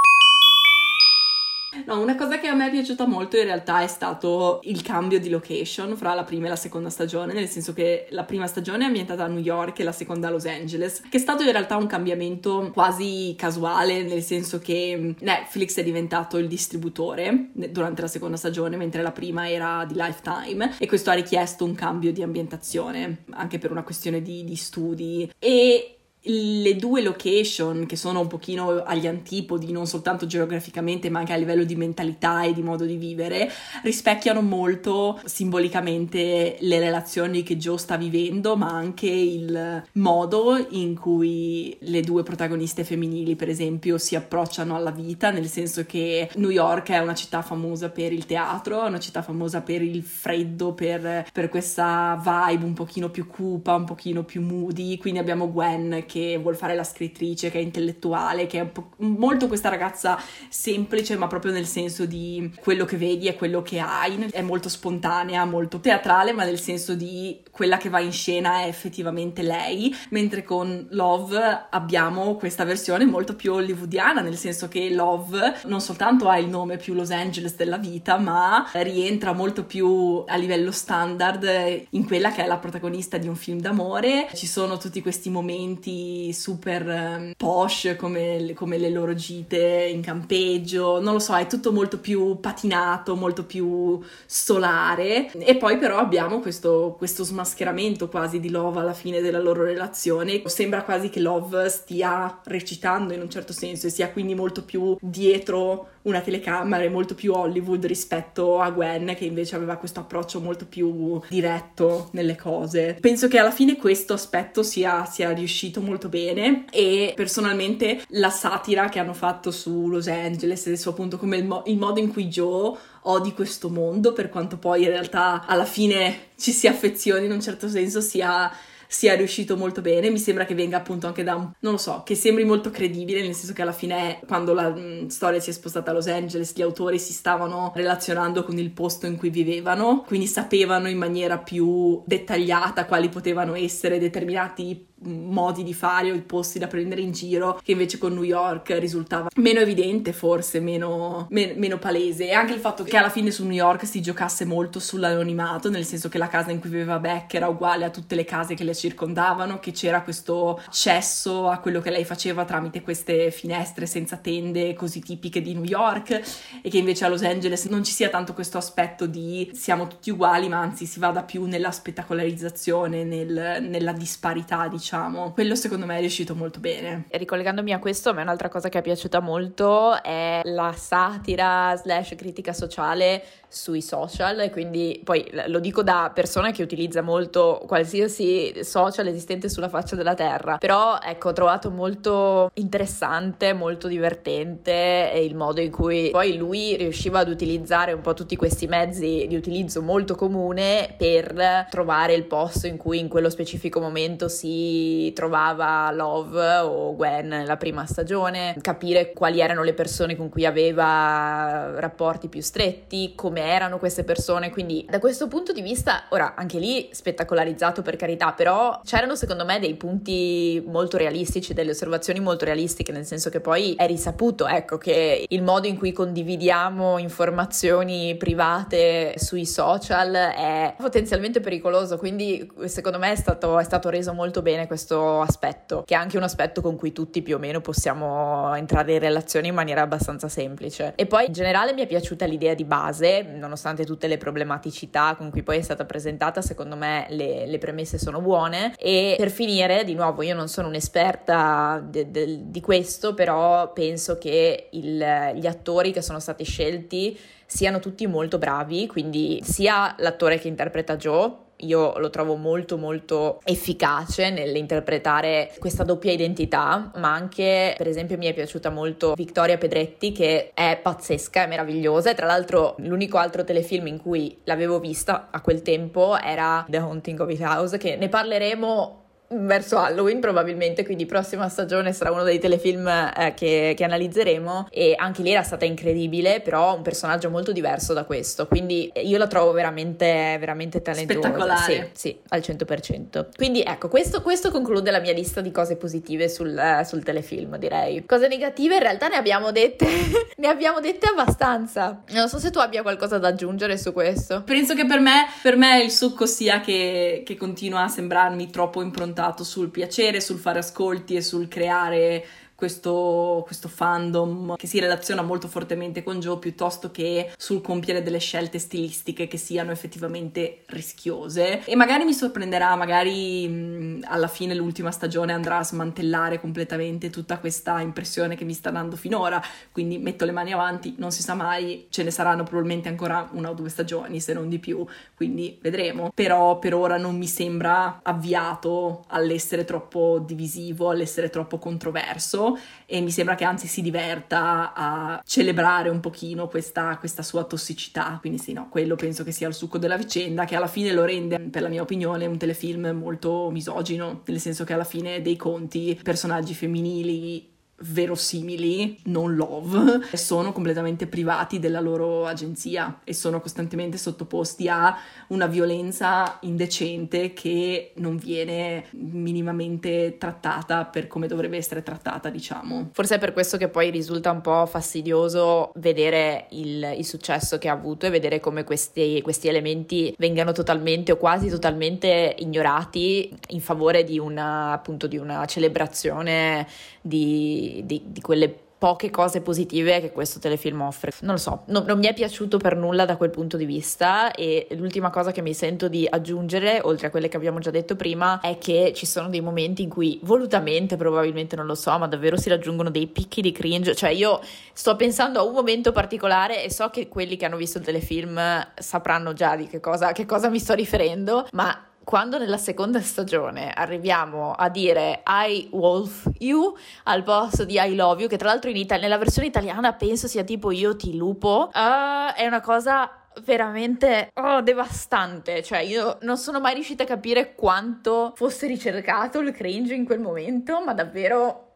No, una cosa che a me è piaciuta molto in realtà è stato il cambio di location fra la prima e la seconda stagione, nel senso che la prima stagione è ambientata a New York e la seconda a Los Angeles, che è stato in realtà un cambiamento quasi casuale, nel senso che mm, Netflix è diventato il distributore durante la seconda stagione, mentre la prima era di Lifetime, e questo ha richiesto un cambio di ambientazione, anche per una questione di, di studi. E le due location che sono un pochino agli antipodi non soltanto geograficamente ma anche a livello di mentalità e di modo di vivere rispecchiano molto simbolicamente le relazioni che Joe sta vivendo ma anche il modo in cui le due protagoniste femminili per esempio si approcciano alla vita nel senso che New York è una città famosa per il teatro è una città famosa per il freddo per, per questa vibe un pochino più cupa un pochino più moody. Quindi abbiamo Gwen che vuol fare la scrittrice, che è intellettuale, che è molto questa ragazza semplice, ma proprio nel senso di quello che vedi è quello che hai, è molto spontanea, molto teatrale, ma nel senso di quella che va in scena è effettivamente lei, mentre con Love abbiamo questa versione molto più hollywoodiana, nel senso che Love non soltanto ha il nome più Los Angeles della vita, ma rientra molto più a livello standard in quella che è la protagonista di un film d'amore. Ci sono tutti questi momenti super um, posh come, come, le loro gite in campeggio, non lo so, è tutto molto più patinato, molto più solare. E poi però abbiamo questo, questo smascheramento quasi di Love alla fine della loro relazione, sembra quasi che Love stia recitando in un certo senso e sia quindi molto più dietro una telecamera e molto più Hollywood rispetto a Gwen che invece aveva questo approccio molto più diretto nelle cose. Penso che alla fine questo aspetto sia, sia riuscito molto bene e personalmente la satira che hanno fatto su Los Angeles, adesso appunto come il, mo- il modo in cui Joe odi questo mondo, per quanto poi in realtà alla fine ci si affezioni in un certo senso, sia sia riuscito molto bene. Mi sembra che venga appunto anche da un, non lo so, che sembri molto credibile, nel senso che alla fine, quando la mh, storia si è spostata a Los Angeles, gli autori si stavano relazionando con il posto in cui vivevano, quindi sapevano in maniera più dettagliata quali potevano essere determinati modi di fare o i posti da prendere in giro che invece con New York risultava meno evidente forse, meno, me- meno palese. E anche il fatto che alla fine su New York si giocasse molto sull'anonimato nel senso che la casa in cui viveva Beck era uguale a tutte le case che le circondavano che c'era questo accesso a quello che lei faceva tramite queste finestre senza tende così tipiche di New York e che invece a Los Angeles non ci sia tanto questo aspetto di siamo tutti uguali ma anzi si vada più nella spettacolarizzazione nel, nella disparità diciamo diciamo. Quello secondo me è riuscito molto bene. E ricollegandomi a questo, a me un'altra cosa che è piaciuta molto è la satira slash critica sociale sui social e quindi poi lo dico da persona che utilizza molto qualsiasi social esistente sulla faccia della terra, però ecco ho trovato molto interessante, molto divertente il modo in cui poi lui riusciva ad utilizzare un po' tutti questi mezzi di utilizzo molto comune per trovare il posto in cui in quello specifico momento si trovava Love o Gwen nella prima stagione, capire quali erano le persone con cui aveva rapporti più stretti, come erano queste persone, quindi da questo punto di vista, ora anche lì spettacolarizzato per carità, però c'erano secondo me dei punti molto realistici, delle osservazioni molto realistiche, nel senso che poi è risaputo, ecco, che il modo in cui condividiamo informazioni private sui social è potenzialmente pericoloso, quindi secondo me è stato, è stato reso molto bene questo aspetto, che è anche un aspetto con cui tutti più o meno possiamo entrare in relazione in maniera abbastanza semplice. E poi in generale mi è piaciuta l'idea di base, nonostante tutte le problematicità con cui poi è stata presentata, secondo me le, le premesse sono buone. E per finire, di nuovo, io non sono un'esperta de, de, di questo, però penso che il, gli attori che sono stati scelti siano tutti molto bravi, quindi sia l'attore che interpreta Joe, io lo trovo molto molto efficace nell'interpretare questa doppia identità, ma anche per esempio mi è piaciuta molto Vittoria Pedretti che è pazzesca, è meravigliosa. E tra l'altro l'unico altro telefilm in cui l'avevo vista a quel tempo era The Haunting of Hill House che ne parleremo verso Halloween probabilmente, quindi prossima stagione sarà uno dei telefilm eh, che, che, analizzeremo e anche lì era stata incredibile, però un personaggio molto diverso da questo, quindi io la trovo veramente, veramente talentuosa. Spettacolare. Sì, sì, al 100%. Quindi ecco, questo, questo conclude la mia lista di cose positive sul, eh, sul telefilm, direi. Cose negative in realtà ne abbiamo dette, ne abbiamo dette abbastanza. Non so se tu abbia qualcosa da aggiungere su questo. Penso che per me, per me il succo sia che, che continua a sembrarmi troppo improntato puntato sul piacere, sul fare ascolti e sul creare questo, questo, fandom che si relaziona molto fortemente con Joe piuttosto che sul compiere delle scelte stilistiche che siano effettivamente rischiose. E magari mi sorprenderà, magari mh, alla fine l'ultima stagione andrà a smantellare completamente tutta questa impressione che mi sta dando finora, quindi metto le mani avanti, non si sa mai, ce ne saranno probabilmente ancora una o due stagioni se non di più, quindi vedremo, però per ora non mi sembra avviato all'essere troppo divisivo, all'essere troppo controverso e mi sembra che anzi si diverta a celebrare un pochino questa, questa sua tossicità. Quindi sì, no, quello penso che sia il succo della vicenda, che alla fine lo rende, per la mia opinione, un telefilm molto misogino, nel senso che alla fine dei conti personaggi femminili verosimili, non love, sono completamente privati della loro agenzia e sono costantemente sottoposti a una violenza indecente che non viene minimamente trattata per come dovrebbe essere trattata, diciamo. Forse è per questo che poi risulta un po' fastidioso vedere il, il successo che ha avuto e vedere come questi, questi elementi vengano totalmente o quasi totalmente ignorati in favore di una, appunto, di una celebrazione di, di, di quelle poche cose positive che questo telefilm offre. Non lo so, no, non mi è piaciuto per nulla da quel punto di vista e l'ultima cosa che mi sento di aggiungere, oltre a quelle che abbiamo già detto prima, è che ci sono dei momenti in cui volutamente, probabilmente non lo so, ma davvero si raggiungono dei picchi di cringe, cioè io sto pensando a un momento particolare e so che quelli che hanno visto il telefilm sapranno già di che cosa, che cosa mi sto riferendo, ma quando nella seconda stagione arriviamo a dire I wolf you al posto di I love you, che tra l'altro Italia, nella versione italiana penso sia tipo io ti lupo, uh, è una cosa veramente oh, devastante. Cioè, io non sono mai riuscita a capire quanto fosse ricercato il cringe in quel momento, ma davvero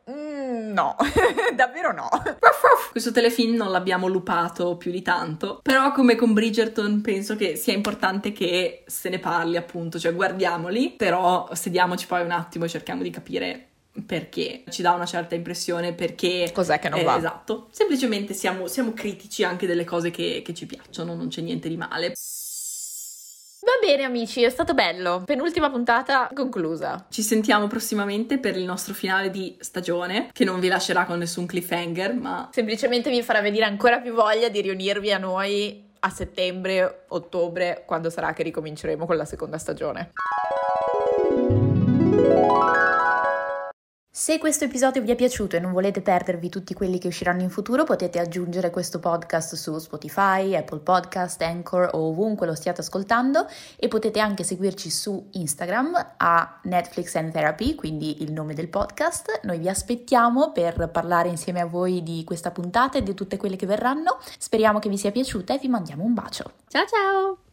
no, davvero no. Questo telefilm non l'abbiamo lupato più di tanto, però come con Bridgerton penso che sia importante che se ne parli appunto, cioè guardiamoli, però sediamoci poi un attimo e cerchiamo di capire perché. Ci dà una certa impressione perché cos'è che non eh, va? esatto. Semplicemente siamo, siamo, critici anche delle cose che, che ci piacciono non c'è niente di male Va bene amici, è stato bello. Penultima puntata conclusa. Ci sentiamo prossimamente per il nostro finale di stagione, che non vi lascerà con nessun cliffhanger, ma semplicemente vi farà venire ancora più voglia di riunirvi a noi a settembre, ottobre, quando sarà che ricominceremo con la seconda stagione. Se questo episodio vi è piaciuto e non volete perdervi tutti quelli che usciranno in futuro, potete aggiungere questo podcast su Spotify, Apple Podcast, Anchor o ovunque lo stiate ascoltando e potete anche seguirci su Instagram a Netflix and Therapy, quindi il nome del podcast. Noi vi aspettiamo per parlare insieme a voi di questa puntata e di tutte quelle che verranno. Speriamo che vi sia piaciuta e vi mandiamo un bacio. Ciao ciao!